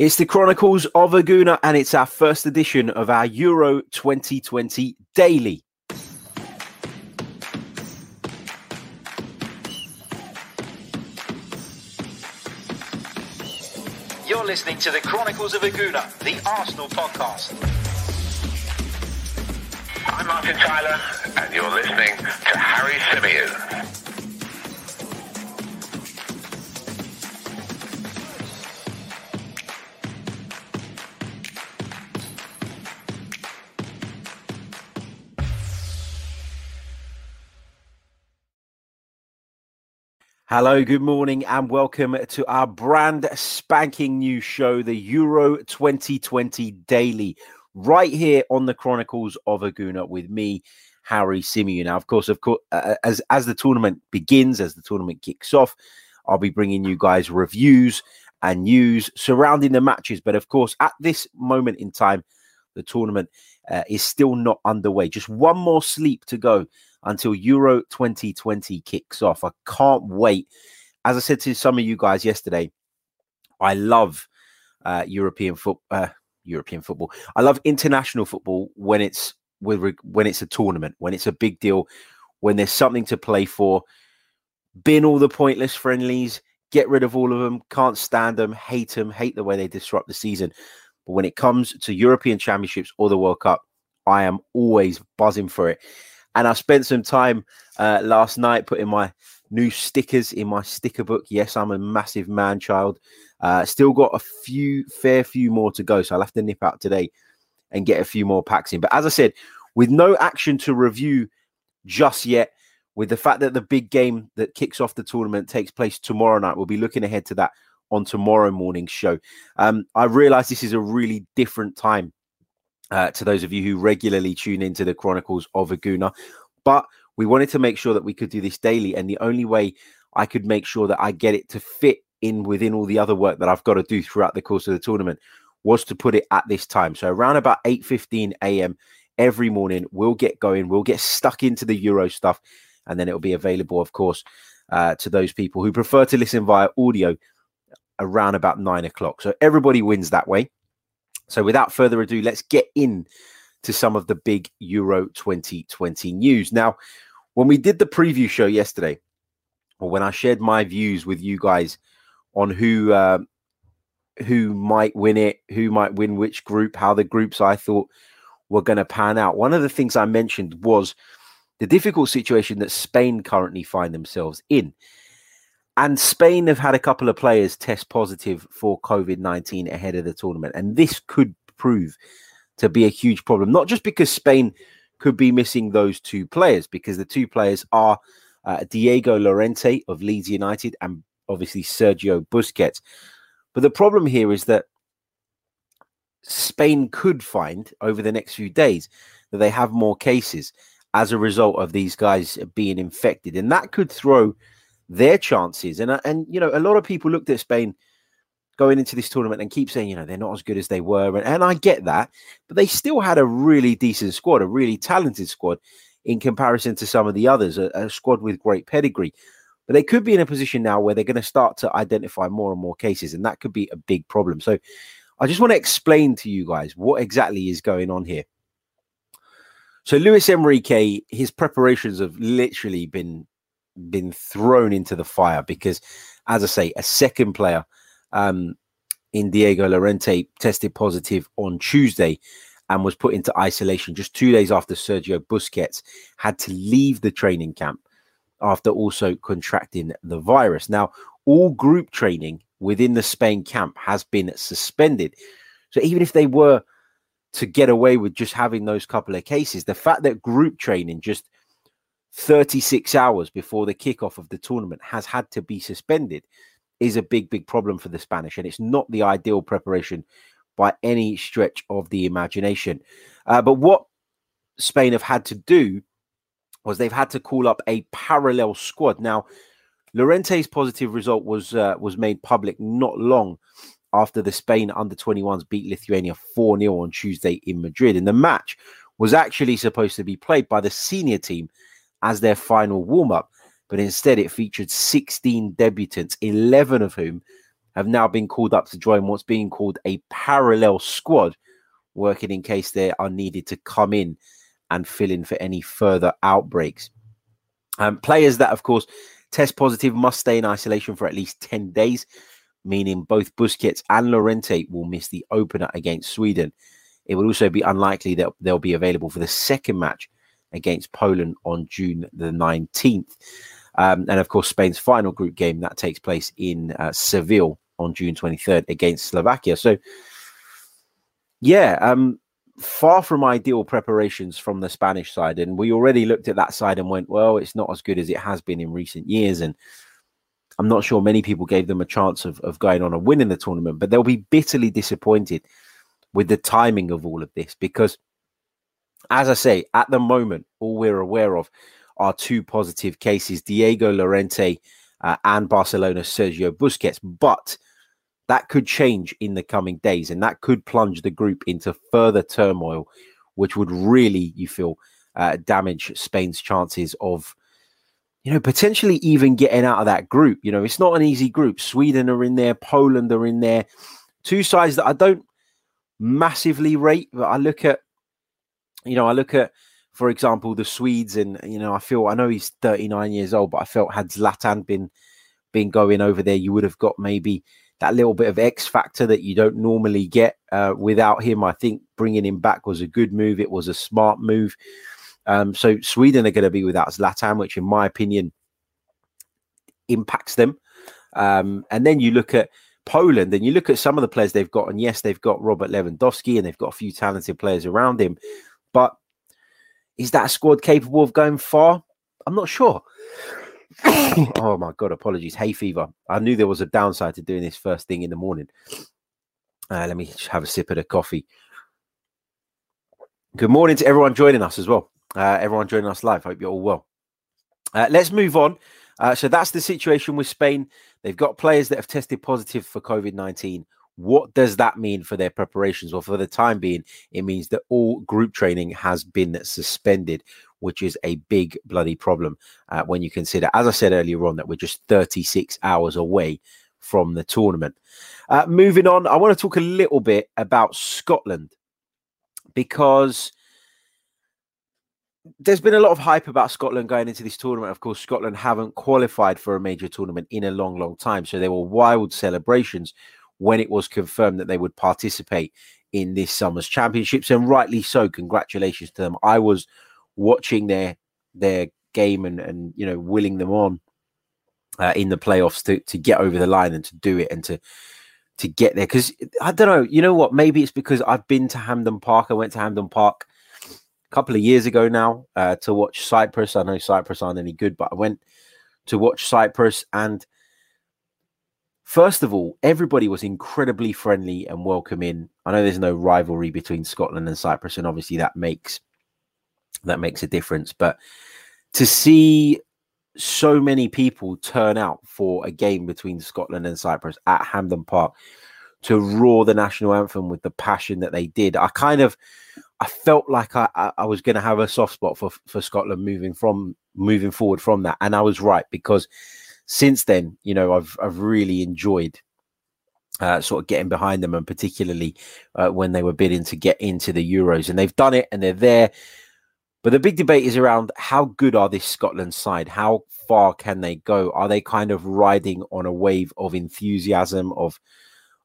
It's the Chronicles of a Gooner, and it's our first edition of our Euro 2020 Daily. You're listening to the Chronicles of a Gooner, the Arsenal podcast. I'm Martin Tyler, and you're listening to Harry Symeou. Hello, good morning, and welcome to our brand spanking new show, the Euro 2020 Daily, right here on the Chronicles of a Gooner with me, Harry Symeou. Now, of course, of course, uh, as as the tournament begins, as the tournament kicks off, I'll be bringing you guys reviews and news surrounding the matches. But of course, at this moment in time, the tournament uh, is still not underway. Just one more sleep to go until Euro 2020 kicks off. I can't wait. As I said to some of you guys yesterday, I love uh, European football. Uh, European football. I love international football when it's with when it's a tournament, when it's a big deal, when there's something to play for. Bin all the pointless friendlies, get rid of all of them. Can't stand them, hate them, hate the way they disrupt the season. But when it comes to European Championships or the World Cup, I am always buzzing for it. And I spent some time uh, last night putting my new stickers in my sticker book. Yes, I'm a massive man child. Uh, still got a few, fair few more to go. So I'll have to nip out today and get a few more packs in. But as I said, with no action to review just yet, with the fact that the big game that kicks off the tournament takes place tomorrow night, we'll be looking ahead to that on tomorrow morning's show. Um, I realize this is a really different time uh, to those of you who regularly tune into the Chronicles of a Gooner, But we wanted to make sure that we could do this daily. And the only way I could make sure that I get it to fit in within all the other work that I've got to do throughout the course of the tournament was to put it at this time. So around about 8:15 a.m. every morning, we'll get going. We'll get stuck into the Euro stuff, and then it'll be available, of course, uh, to those people who prefer to listen via audio around about nine o'clock. So everybody wins that way. So without further ado, let's get in to some of the big Euro 2020 news. Now, when we did the preview show yesterday, or when I shared my views with you guys on who uh, who might win it, who might win which group, how the groups I thought were going to pan out, one of the things I mentioned was the difficult situation that Spain currently find themselves in. And Spain have had a couple of players test positive for COVID 19 ahead of the tournament. And this could prove to be a huge problem, not just because Spain could be missing those two players, because the two players are uh, Diego Llorente of Leeds United and obviously Sergio Busquets. But the problem here is that Spain could find over the next few days that they have more cases as a result of these guys being infected. And that could throw their chances. And uh, and you know, a lot of people looked at Spain going into this tournament and keep saying, you know, they're not as good as they were, and, and I get that, but they still had a really decent squad, a really talented squad in comparison to some of the others, a, a squad with great pedigree. But they could be in a position now where they're going to start to identify more and more cases, and that could be a big problem. So, I just want to explain to you guys what exactly is going on here. So Luis Enrique, his preparations have literally been been thrown into the fire because, as I say, a second player um, in Diego Llorente tested positive on Tuesday and was put into isolation just two days after Sergio Busquets had to leave the training camp after also contracting the virus. Now, all group training within the Spain camp has been suspended. So even if they were to get away with just having those couple of cases, the fact that group training just 36 hours before the kickoff of the tournament has had to be suspended is a big, big problem for the Spanish. And it's not the ideal preparation by any stretch of the imagination. Uh, but what Spain have had to do was they've had to call up a parallel squad. Now, Llorente's positive result was uh, was made public not long after the Spain under 21s beat Lithuania 4 0 on Tuesday in Madrid. And the match was actually supposed to be played by the senior team as their final warm up, but instead it featured 16 debutants, 11 of whom have now been called up to join what's being called a parallel squad, working in case they are needed to come in and fill in for any further outbreaks. Um, players that, of course, test positive must stay in isolation for at least 10 days, meaning both Busquets and Llorente will miss the opener against Sweden. It will also be unlikely that they'll be available for the second match against Poland on June the 19th. Um, and of course, Spain's final group game that takes place in uh, Seville on June 23rd against Slovakia. So, yeah, um, far from ideal preparations from the Spanish side. And we already looked at that side and went, well, it's not as good as it has been in recent years. And I'm not sure many people gave them a chance of, of going on and winning the tournament, but they'll be bitterly disappointed with the timing of all of this because, as I say, at the moment, all we're aware of are two positive cases Diego Llorente uh, and Barcelona Sergio Busquets. But that could change in the coming days and that could plunge the group into further turmoil, which would really, you feel, uh, damage Spain's chances of. You know, potentially even getting out of that group. You know, it's not an easy group. Sweden are in there, Poland are in there. Two sides that I don't massively rate, but I look at, you know, I look at for example, the Swedes, and you know, I feel I know he's 39 years old, but I felt had Zlatan been been going over there, you would have got maybe that little bit of X factor that you don't normally get uh, without him. I think bringing him back was a good move. It was a smart move. Um, so Sweden are going to be without Zlatan, which, in my opinion, impacts them. Um, and then you look at Poland and you look at some of the players they've got, and yes, they've got Robert Lewandowski and they've got a few talented players around him, but is that squad capable of going far? I'm not sure. oh my god, apologies. Hay fever. I knew there was a downside to doing this first thing in the morning. Uh, let me have a sip of the coffee. Good morning to everyone joining us as well. Uh, everyone joining us live. Hope you're all well. Uh, let's move on. Uh, so that's the situation with Spain. They've got players that have tested positive for COVID 19 what does that mean for their preparations? Well, for the time being, it means that all group training has been suspended, which is a big bloody problem uh, when you consider, as I said earlier on, that we're just 36 hours away from the tournament. Uh, moving on, I want to talk a little bit about Scotland because there's been a lot of hype about Scotland going into this tournament. Of course, Scotland haven't qualified for a major tournament in a long, long time. So there were wild celebrations when it was confirmed that they would participate in this summer's championships, and rightly so. Congratulations to them. I was watching their their game and and you know willing them on uh, in the playoffs to to get over the line and to do it and to to get there because I don't know. You know what? Maybe it's because I've been to Hampden Park. I went to Hampden Park a couple of years ago now uh, to watch Cyprus. I know Cyprus aren't any good, but I went to watch Cyprus and First of all, everybody was incredibly friendly and welcoming. I know there's no rivalry between Scotland and Cyprus, and obviously that makes that makes a difference. But to see so many people turn out for a game between Scotland and Cyprus at Hampden Park to roar the national anthem with the passion that they did, I kind of I felt like I, I was going to have a soft spot for for Scotland moving from moving forward from that, and I was right because since then, you know, I've I've really enjoyed uh, sort of getting behind them, and particularly uh, when they were bidding to get into the Euros, and they've done it, and they're there. But the big debate is around how good are this Scotland side? How far can they go? Are they kind of riding on a wave of enthusiasm, of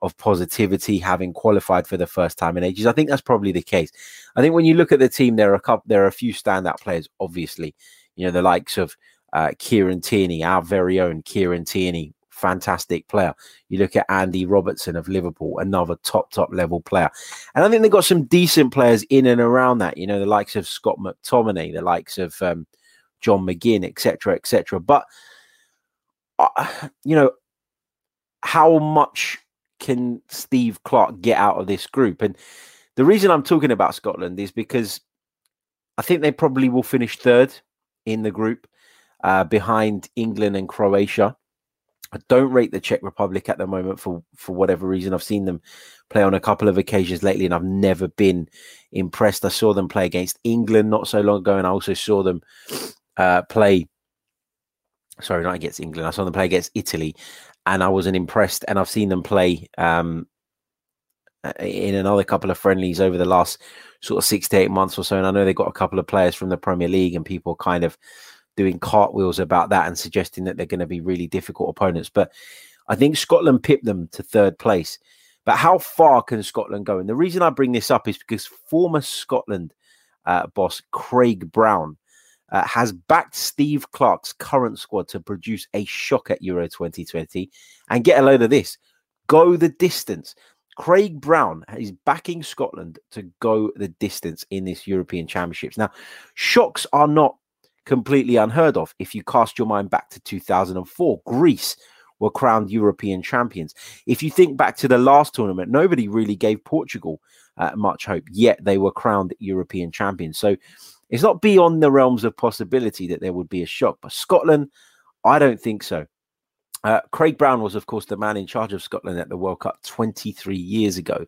of positivity, having qualified for the first time in ages? I think that's probably the case. I think when you look at the team, there are a couple, there are a few standout players. Obviously, you know the likes of uh, Kieran Tierney, our very own Kieran Tierney, fantastic player. You look at Andy Robertson of Liverpool, another top, top level player. And I think they've got some decent players in and around that, you know, the likes of Scott McTominay, the likes of um, John McGinn, etc., etc. But, uh, you know, how much can Steve Clarke get out of this group? And the reason I'm talking about Scotland is because I think they probably will finish third in the group uh, behind England and Croatia. I don't rate the Czech Republic at the moment for for whatever reason. I've seen them play on a couple of occasions lately, and I've never been impressed. I saw them play against England not so long ago, and I also saw them uh, play. Sorry, not against England. I saw them play against Italy, and I wasn't impressed. And I've seen them play um, in another couple of friendlies over the last sort of six to eight months or so. And I know they've got a couple of players from the Premier League, and people kind of doing cartwheels about that and suggesting that they're going to be really difficult opponents. But I think Scotland pipped them to third place. But how far can Scotland go? And the reason I bring this up is because former Scotland uh, boss Craig Brown uh, has backed Steve Clarke's current squad to produce a shock at Euro 2020. And get a load of this go the distance. Craig Brown is backing Scotland to go the distance in this European Championships. Now, shocks are not completely unheard of. If you cast your mind back to 2004, Greece were crowned European champions. If you think back to the last tournament, nobody really gave Portugal uh, much hope, yet they were crowned European champions. So it's not beyond the realms of possibility that there would be a shock. But Scotland, I don't think so. Uh, Craig Brown was, of course, the man in charge of Scotland at the World Cup 23 years ago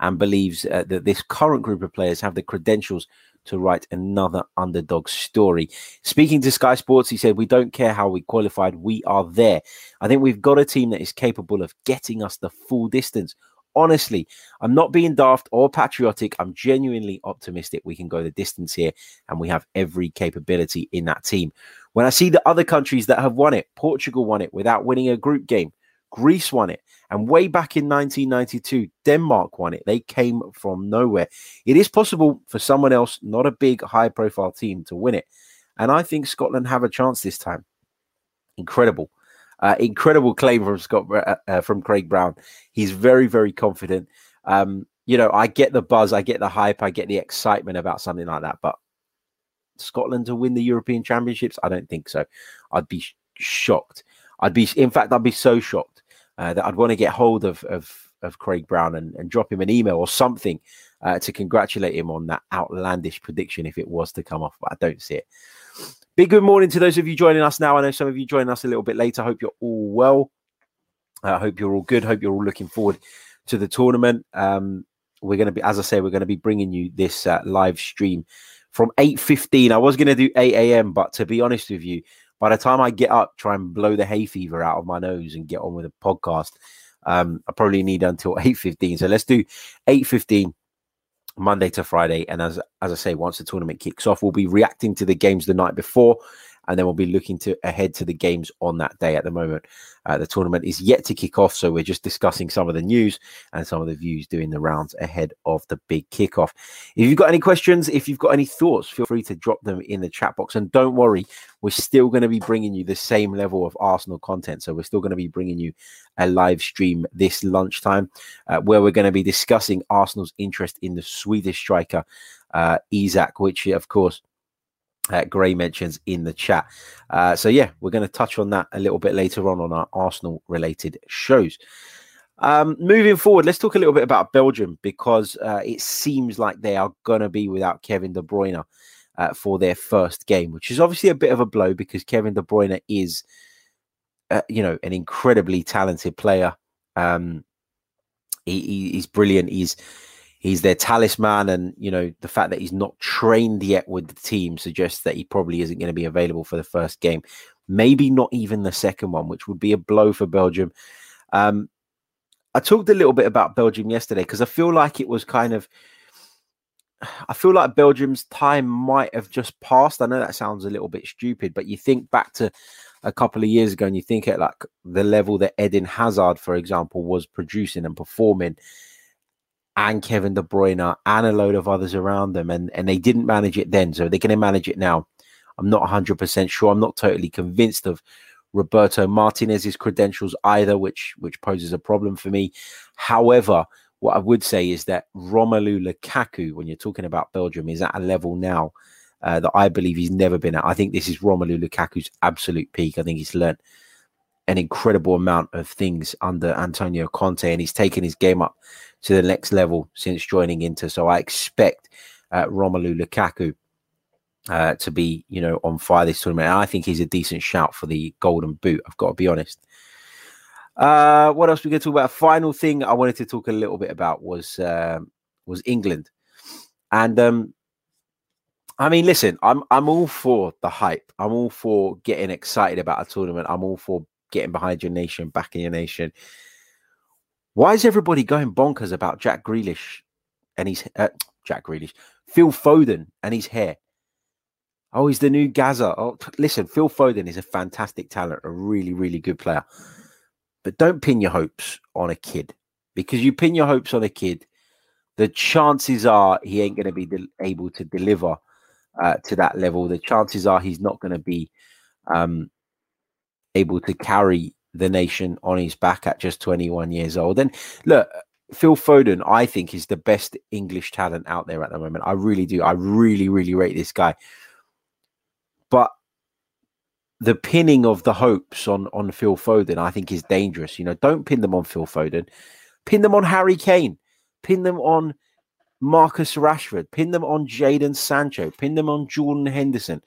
and believes uh, that this current group of players have the credentials to write another underdog story. Speaking to Sky Sports, he said, We don't care how we qualified, we are there. I think we've got a team that is capable of getting us the full distance. Honestly, I'm not being daft or patriotic. I'm genuinely optimistic we can go the distance here and we have every capability in that team. When I see the other countries that have won it, Portugal won it without winning a group game, Greece won it. And way back in 1992, Denmark won it. They came from nowhere. It is possible for someone else, not a big, high profile team, to win it. And I think Scotland have a chance this time. Incredible. Uh, incredible claim from Scott uh, uh, from Craig Brown. He's very, very confident. Um, you know, I get the buzz, I get the hype, I get the excitement about something like that. But Scotland to win the European Championships, I don't think so. I'd be sh- shocked. I'd be, in fact, I'd be so shocked uh, that I'd want to get hold of of, of Craig Brown and, and drop him an email or something uh, to congratulate him on that outlandish prediction if it was to come off. But I don't see it. Big good morning to those of you joining us now. I know some of you joining us a little bit later. Hope you're all well. I hope you're all good. Hope you're all looking forward to the tournament. Um, we're going to be, as I say, we're going to be bringing you this uh, live stream from 8.15. I was going to do 8 a.m., but to be honest with you, by the time I get up, try and blow the hay fever out of my nose and get on with the podcast, um, I probably need until eight fifteen. So let's do eight fifteen. Monday to Friday, and as as I say, once the tournament kicks off, we'll be reacting to the games the night before, and then we'll be looking to ahead to the games on that day. At the moment, uh, the tournament is yet to kick off, so we're just discussing some of the news and some of the views doing the rounds ahead of the big kickoff. If you've got any questions, if you've got any thoughts, feel free to drop them in the chat box. And don't worry, we're still going to be bringing you the same level of Arsenal content. So we're still going to be bringing you a live stream this lunchtime uh, where we're going to be discussing Arsenal's interest in the Swedish striker uh, Isak, which of course uh, Gray mentions in the chat. Uh, so, yeah, we're going to touch on that a little bit later on on our Arsenal related shows. Um, moving forward, let's talk a little bit about Belgium because uh, it seems like they are going to be without Kevin De Bruyne uh, for their first game, which is obviously a bit of a blow because Kevin De Bruyne is, uh, you know, an incredibly talented player. Um, he, he, he's brilliant. He's he's their talisman and you know the fact that he's not trained yet with the team suggests that he probably isn't going to be available for the first game. Maybe not even the second one which would be a blow for belgium. Um, i talked a little bit about belgium yesterday because i feel like it was kind of i feel like belgium's time might have just passed. I know that sounds a little bit stupid but you think back to a couple of years ago and you think at like the level that eden hazard for example was producing and performing and Kevin De Bruyne and a load of others around them, and and they didn't manage it then, so they're going to manage it now. I'm not 100% sure. I'm not totally convinced of Roberto Martinez's credentials either, which which poses a problem for me. However, what I would say is that Romelu Lukaku, when you're talking about Belgium, is at a level now uh, that I believe he's never been at. I think this is Romelu Lukaku's absolute peak. I think he's learned an incredible amount of things under Antonio Conte, and he's taken his game up to the next level since joining Inter. So I expect uh, Romelu Lukaku uh, to be, you know, on fire this tournament. And I think he's a decent shout for the Golden Boot. I've got to be honest. Uh, what else we going to talk about? Final thing I wanted to talk a little bit about was uh, was England, and um, I mean, listen, I'm I'm all for the hype. I'm all for getting excited about a tournament. I'm all for getting behind your nation, backing your nation. Why is everybody going bonkers about Jack Grealish and his uh, Jack Grealish, Phil Foden and his hair? Oh, he's the new Gazza. Oh, listen, Phil Foden is a fantastic talent, a really, really good player. But don't pin your hopes on a kid because you pin your hopes on a kid, the chances are he ain't going to be de- able to deliver uh, to that level. The chances are he's not going to be um, able to carry the nation on his back at just 21 years old. And look, Phil Foden, I think, is the best English talent out there at the moment. I really do. I really, really rate this guy. But the pinning of the hopes on on Phil Foden, I think, is dangerous. You know, don't pin them on Phil Foden, pin them on Harry Kane, pin them on Marcus Rashford, pin them on Jadon Sancho, pin them on Jordan Henderson,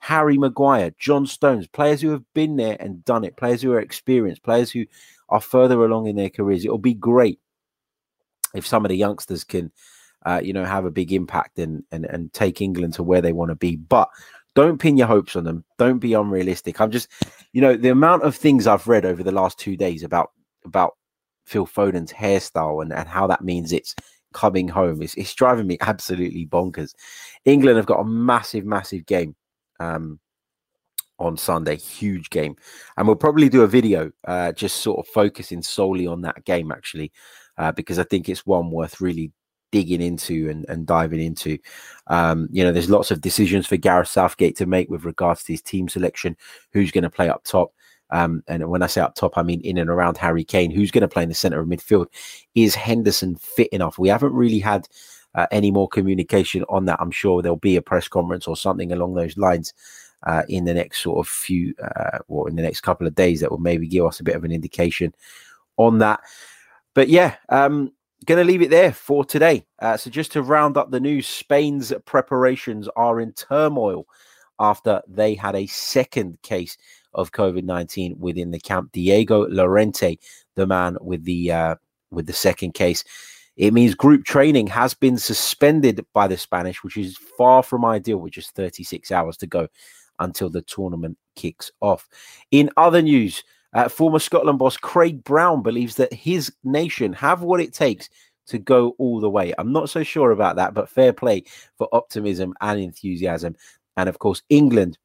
Harry Maguire, John Stones, players who have been there and done it, players who are experienced, players who are further along in their careers. It'll be great if some of the youngsters can, uh, you know, have a big impact and and and take England to where they want to be. But don't pin your hopes on them. Don't be unrealistic. I'm just, you know, the amount of things I've read over the last two days about about Phil Foden's hairstyle and, and how that means it's coming home. It's, it's driving me absolutely bonkers. England have got a massive, massive game um, on Sunday, huge game, and we'll probably do a video uh, just sort of focusing solely on that game actually, uh, because I think it's one worth really digging into and, and diving into. Um, you know, there's lots of decisions for Gareth Southgate to make with regards to his team selection, who's going to play up top. Um, and when I say up top, I mean in and around Harry Kane, who's going to play in the centre of midfield. Is Henderson fit enough? We haven't really had uh, any more communication on that. I'm sure there'll be a press conference or something along those lines uh, in the next sort of few, uh, or in the next couple of days that will maybe give us a bit of an indication on that. But yeah, um, going to leave it there for today. Uh, so, just to round up the news, Spain's preparations are in turmoil after they had a second case of COVID nineteen within the camp. Diego Llorente, the man with the uh, with the second case, it means group training has been suspended by the Spanish, which is far from ideal, with just thirty six hours to go until the tournament kicks off. In other news. Uh, former Scotland boss Craig Brown believes that his nation have what it takes to go all the way. I'm not so sure about that, but fair play for optimism and enthusiasm. And of course, England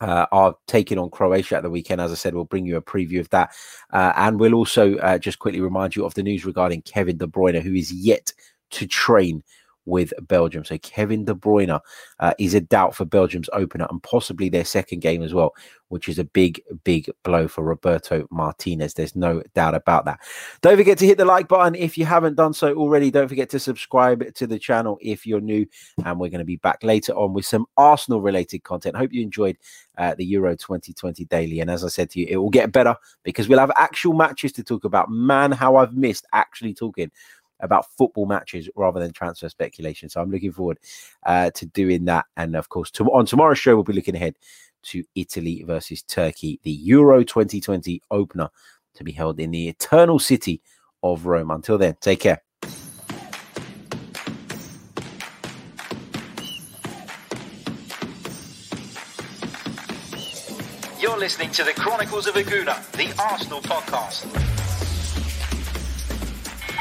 uh, are taking on Croatia at the weekend. As I said, we'll bring you a preview of that. Uh, and we'll also uh, just quickly remind you of the news regarding Kevin De Bruyne, who is yet to train with Belgium. So Kevin De Bruyne uh, is a doubt for Belgium's opener and possibly their second game as well, which is a big, big blow for Roberto Martinez. There's no doubt about that. Don't forget to hit the like button if you haven't done so already. Don't forget to subscribe to the channel if you're new. And we're going to be back later on with some Arsenal related content. Hope you enjoyed uh, the Euro 2020 daily. And as I said to you, it will get better because we'll have actual matches to talk about. Man, how I've missed actually talking about football matches rather than transfer speculation. So I'm looking forward uh, to doing that. And of course, to- on tomorrow's show, we'll be looking ahead to Italy versus Turkey, the Euro 2020 opener to be held in the eternal city of Rome. Until then, take care. You're listening to the Chronicles of a Gooner, the Arsenal podcast.